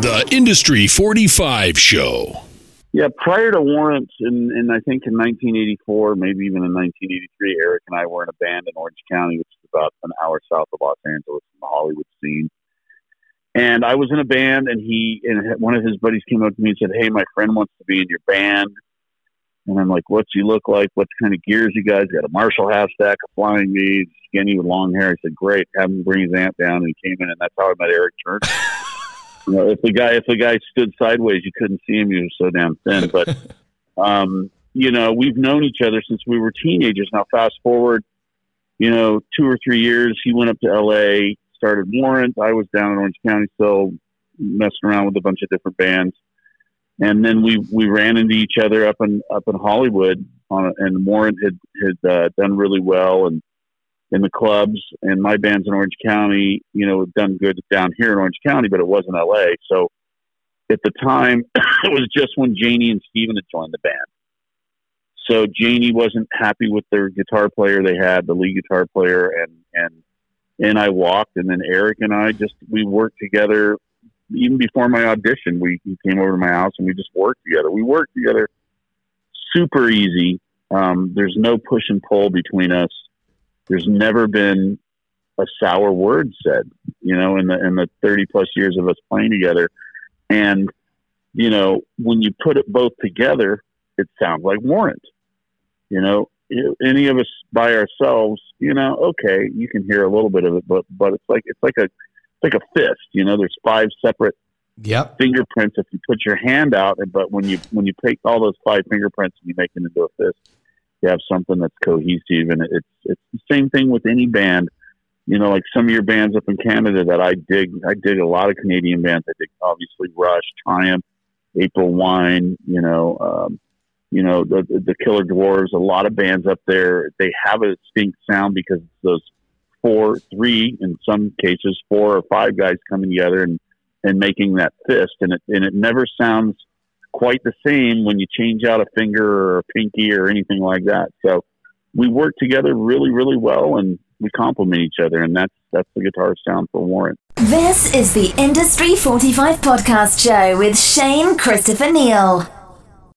The Industry 45 Show. Yeah, prior to Warrant, in, in I think in 1984, maybe even in 1983, Eric and I were in a band in Orange County, which is about an hour south of Los Angeles in the Hollywood scene. And I was in a band, and he and one of his buddies came up to me and said, "Hey, my friend wants to be in your band." And I'm like, "What's he look like? What kind of gears you guys got? A Marshall half stack, a flying V, skinny with long hair." I said, "Great, have him bring his amp down." And he came in, and that's how I met Eric Church. you know, if the guy if the guy stood sideways, you couldn't see him. He was so damn thin. But um, you know, we've known each other since we were teenagers. Now, fast forward, you know, two or three years, he went up to L.A., started Warrant. I was down in Orange County, still messing around with a bunch of different bands. And then we we ran into each other up in up in Hollywood, on, and Warrant had had uh, done really well, and in the clubs, and my band's in Orange County, you know, done good down here in Orange County, but it wasn't LA. So at the time, it was just when Jani and Steven had joined the band. So Jani wasn't happy with their guitar player they had, the lead guitar player, and and and I walked, and then Eric and I just we worked together. Even before my audition, we he came over to my house and we just worked together. We worked together super easy. Um, there's no push and pull between us there's never been a sour word said, you know, in the in the 30 plus years of us playing together. And you know, when you put it both together, it sounds like Warrant. You know, any of us by ourselves, you know, okay, you can hear a little bit of it, but but it's like it's like a it's like a fist. You know, there's five separate yep. fingerprints if you put your hand out, but when you when you take all those five fingerprints and you make it into a fist, you have something that's cohesive, and it's it's the same thing with any band. You know, like some of your bands up in Canada that I dig. I dig a lot of Canadian bands. I dig obviously Rush, Triumph, April Wine. You know, um, you know the the Killer Dwarfs. A lot of bands up there. They have a distinct sound because those four, three, in some cases, four or five guys coming together and and making that fist, and it and it never sounds quite the same when you change out a finger or a pinky or anything like that. So we work together really, really well and we complement each other and that's that's the guitar sound for Warrant. This is the Industry 45 podcast show with Shane Christopher Neal.